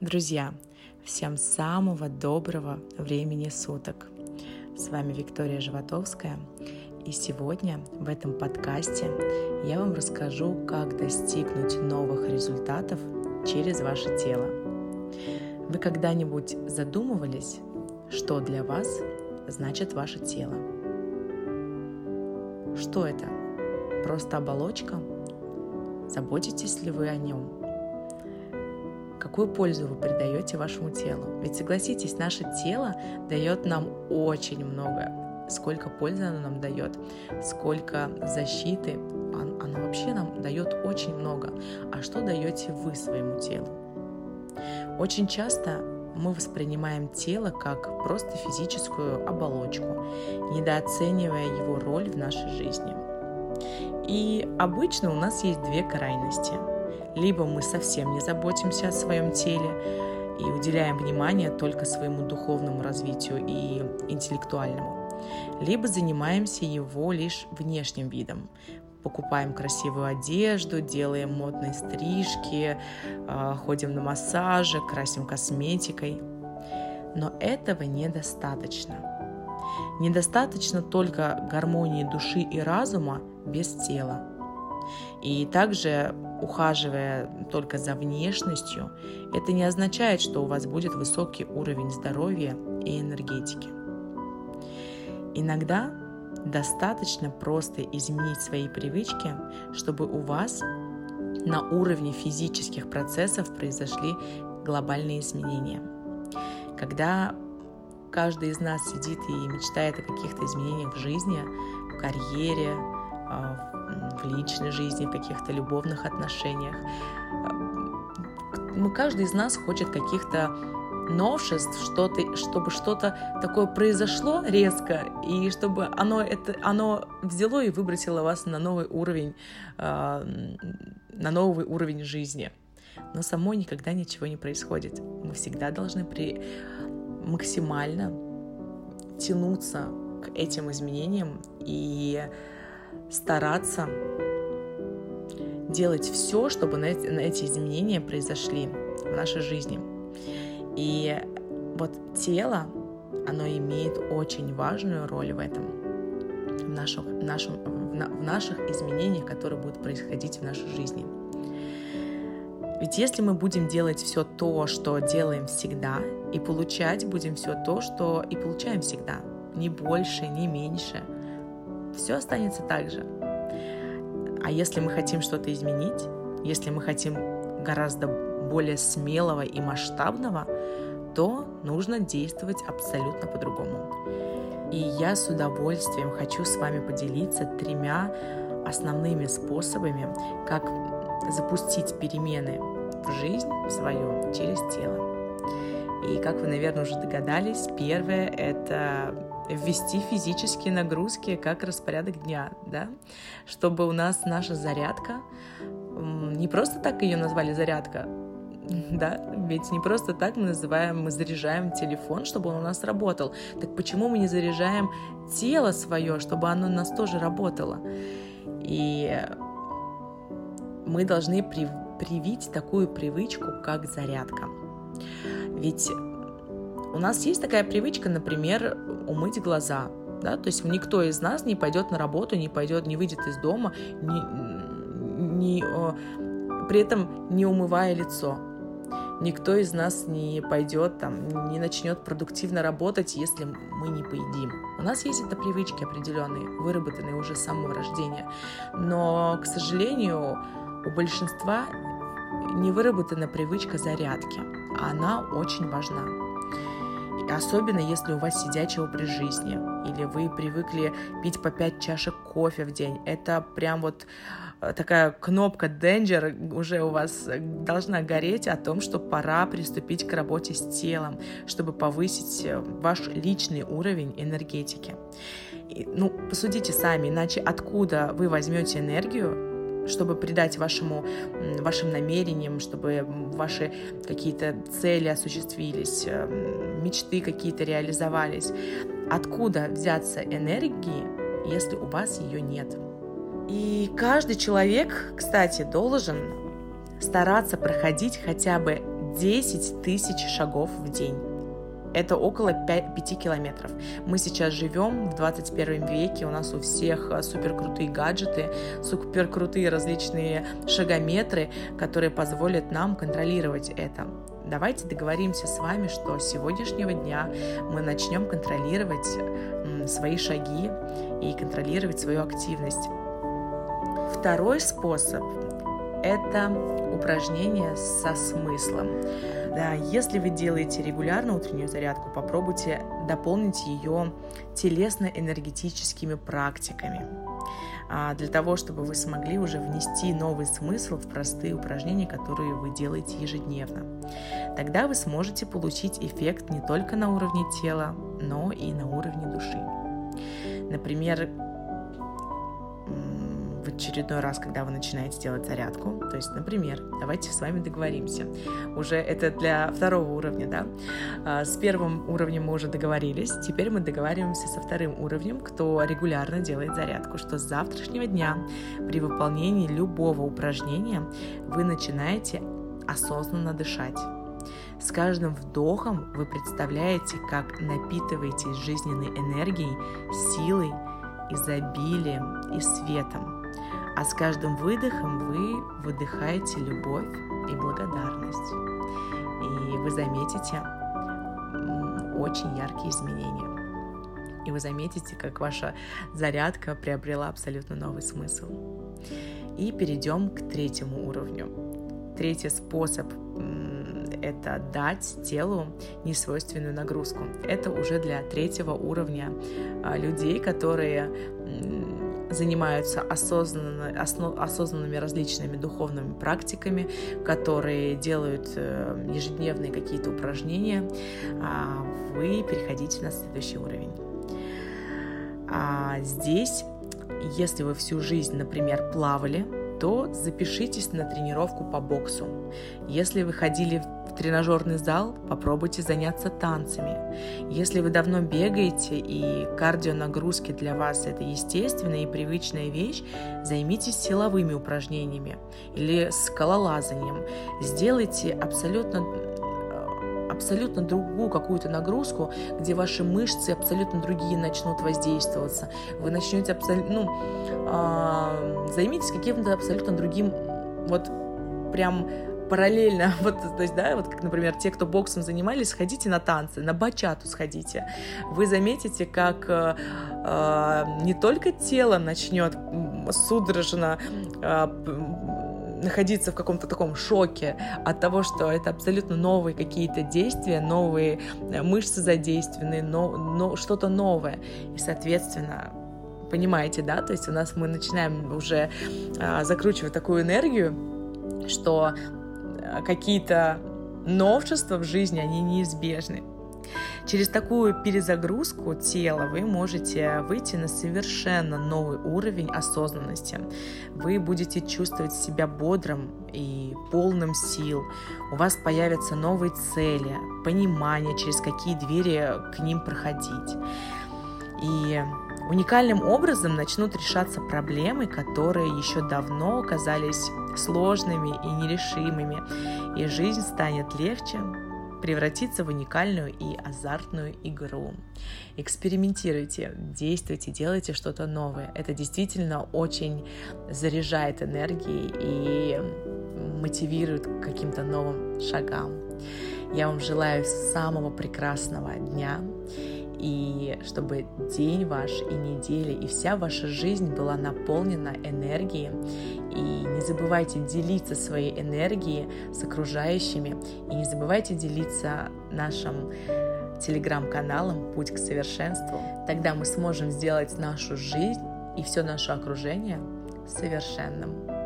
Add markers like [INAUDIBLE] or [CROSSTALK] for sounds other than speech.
Друзья, всем самого доброго времени суток. С вами Виктория Животовская. И сегодня в этом подкасте я вам расскажу, как достигнуть новых результатов через ваше тело. Вы когда-нибудь задумывались, что для вас значит ваше тело? Что это? Просто оболочка? Заботитесь ли вы о нем? Какую пользу вы придаете вашему телу. Ведь согласитесь, наше тело дает нам очень много. Сколько пользы оно нам дает, сколько защиты, оно вообще нам дает очень много. А что даете вы своему телу? Очень часто мы воспринимаем тело как просто физическую оболочку, недооценивая его роль в нашей жизни. И обычно у нас есть две крайности – либо мы совсем не заботимся о своем теле и уделяем внимание только своему духовному развитию и интеллектуальному, либо занимаемся его лишь внешним видом, покупаем красивую одежду, делаем модные стрижки, а, ходим на массажи, красим косметикой. Но этого недостаточно. Недостаточно только гармонии души и разума без тела. И также ухаживая только за внешностью, это не означает, что у вас будет высокий уровень здоровья и энергетики. Иногда достаточно просто изменить свои привычки, чтобы у вас на уровне физических процессов произошли глобальные изменения. Когда каждый из нас сидит и мечтает о каких-то изменениях в жизни, в карьере, а, в личной жизни, в каких-то любовных отношениях. Мы, каждый из нас хочет каких-то новшеств, что-то, чтобы что-то такое произошло резко, и чтобы оно, это, оно взяло и выбросило вас на новый уровень, э, на новый уровень жизни. Но само никогда ничего не происходит. Мы всегда должны при максимально тянуться к этим изменениям и стараться делать все, чтобы на эти, на изменения произошли в нашей жизни. И вот тело, оно имеет очень важную роль в этом, в наших, в нашем, в наших изменениях, которые будут происходить в нашей жизни. Ведь если мы будем делать все то, что делаем всегда, и получать будем все то, что и получаем всегда, ни больше, ни меньше – все останется так же. А если мы хотим что-то изменить, если мы хотим гораздо более смелого и масштабного, то нужно действовать абсолютно по-другому. И я с удовольствием хочу с вами поделиться тремя основными способами, как запустить перемены в жизнь свою через тело. И как вы, наверное, уже догадались, первое — это ввести физические нагрузки как распорядок дня, да, чтобы у нас наша зарядка, не просто так ее назвали зарядка, [LAUGHS] да, ведь не просто так мы называем, мы заряжаем телефон, чтобы он у нас работал. Так почему мы не заряжаем тело свое, чтобы оно у нас тоже работало? И мы должны привить такую привычку, как зарядка. Ведь у нас есть такая привычка, например, умыть глаза. Да? То есть никто из нас не пойдет на работу, не пойдет, не выйдет из дома, не, не, при этом не умывая лицо. Никто из нас не пойдет, там, не начнет продуктивно работать, если мы не поедим. У нас есть это привычки определенные, выработанные уже с самого рождения. Но, к сожалению, у большинства не выработана привычка зарядки. А она очень важна. Особенно если у вас сидячий образ жизни, или вы привыкли пить по 5 чашек кофе в день. Это прям вот э, такая кнопка Danger уже у вас должна гореть о том, что пора приступить к работе с телом, чтобы повысить э, ваш личный уровень энергетики. И, ну, посудите сами, иначе откуда вы возьмете энергию, чтобы придать вашему, вашим намерениям, чтобы ваши какие-то цели осуществились, э, мечты какие-то реализовались. Откуда взяться энергии, если у вас ее нет? И каждый человек, кстати, должен стараться проходить хотя бы 10 тысяч шагов в день. Это около 5, 5 километров. Мы сейчас живем в 21 веке, у нас у всех а, супер крутые гаджеты, супер крутые различные шагометры, которые позволят нам контролировать это. Давайте договоримся с вами, что с сегодняшнего дня мы начнем контролировать свои шаги и контролировать свою активность. Второй способ – это упражнение со смыслом. Да, если вы делаете регулярно утреннюю зарядку, попробуйте дополнить ее телесно-энергетическими практиками а, для того, чтобы вы смогли уже внести новый смысл в простые упражнения, которые вы делаете ежедневно. Тогда вы сможете получить эффект не только на уровне тела, но и на уровне души. Например, в очередной раз, когда вы начинаете делать зарядку. То есть, например, давайте с вами договоримся. Уже это для второго уровня, да? А, с первым уровнем мы уже договорились. Теперь мы договариваемся со вторым уровнем, кто регулярно делает зарядку, что с завтрашнего дня при выполнении любого упражнения вы начинаете осознанно дышать. С каждым вдохом вы представляете, как напитываетесь жизненной энергией, силой, изобилием и светом. А с каждым выдохом вы выдыхаете любовь и благодарность. И вы заметите очень яркие изменения. И вы заметите, как ваша зарядка приобрела абсолютно новый смысл. И перейдем к третьему уровню. Третий способ это дать телу несвойственную нагрузку. Это уже для третьего уровня а, людей, которые занимаются осознанно, основ, осознанными различными духовными практиками, которые делают э, ежедневные какие-то упражнения, а вы переходите на следующий уровень. А здесь, если вы всю жизнь, например, плавали, то запишитесь на тренировку по боксу. Если вы ходили тренажерный зал, попробуйте заняться танцами. Если вы давно бегаете и кардионагрузки для вас это естественная и привычная вещь, займитесь силовыми упражнениями или скалолазанием. Сделайте абсолютно абсолютно другую какую-то нагрузку, где ваши мышцы абсолютно другие начнут воздействоваться. Вы начнете абсолютно, ну, э, займитесь каким-то абсолютно другим, вот прям параллельно, [LAUGHS] вот, то есть, да, вот как, например, те, кто боксом занимались, сходите на танцы, на бачату сходите. Вы заметите, как э, э, не только тело начнет судорожно э, находиться в каком-то таком шоке от того, что это абсолютно новые какие-то действия, новые э, мышцы задействованы, но, но что-то новое. И, соответственно, понимаете, да, то есть у нас мы начинаем уже э, закручивать такую энергию, что какие-то новшества в жизни, они неизбежны. Через такую перезагрузку тела вы можете выйти на совершенно новый уровень осознанности. Вы будете чувствовать себя бодрым и полным сил. У вас появятся новые цели, понимание, через какие двери к ним проходить. И уникальным образом начнут решаться проблемы, которые еще давно казались сложными и нерешимыми, и жизнь станет легче, превратиться в уникальную и азартную игру. Экспериментируйте, действуйте, делайте что-то новое. Это действительно очень заряжает энергией и мотивирует к каким-то новым шагам. Я вам желаю самого прекрасного дня и чтобы день ваш и неделя и вся ваша жизнь была наполнена энергией. И не забывайте делиться своей энергией с окружающими. И не забывайте делиться нашим телеграм-каналом «Путь к совершенству». Тогда мы сможем сделать нашу жизнь и все наше окружение совершенным.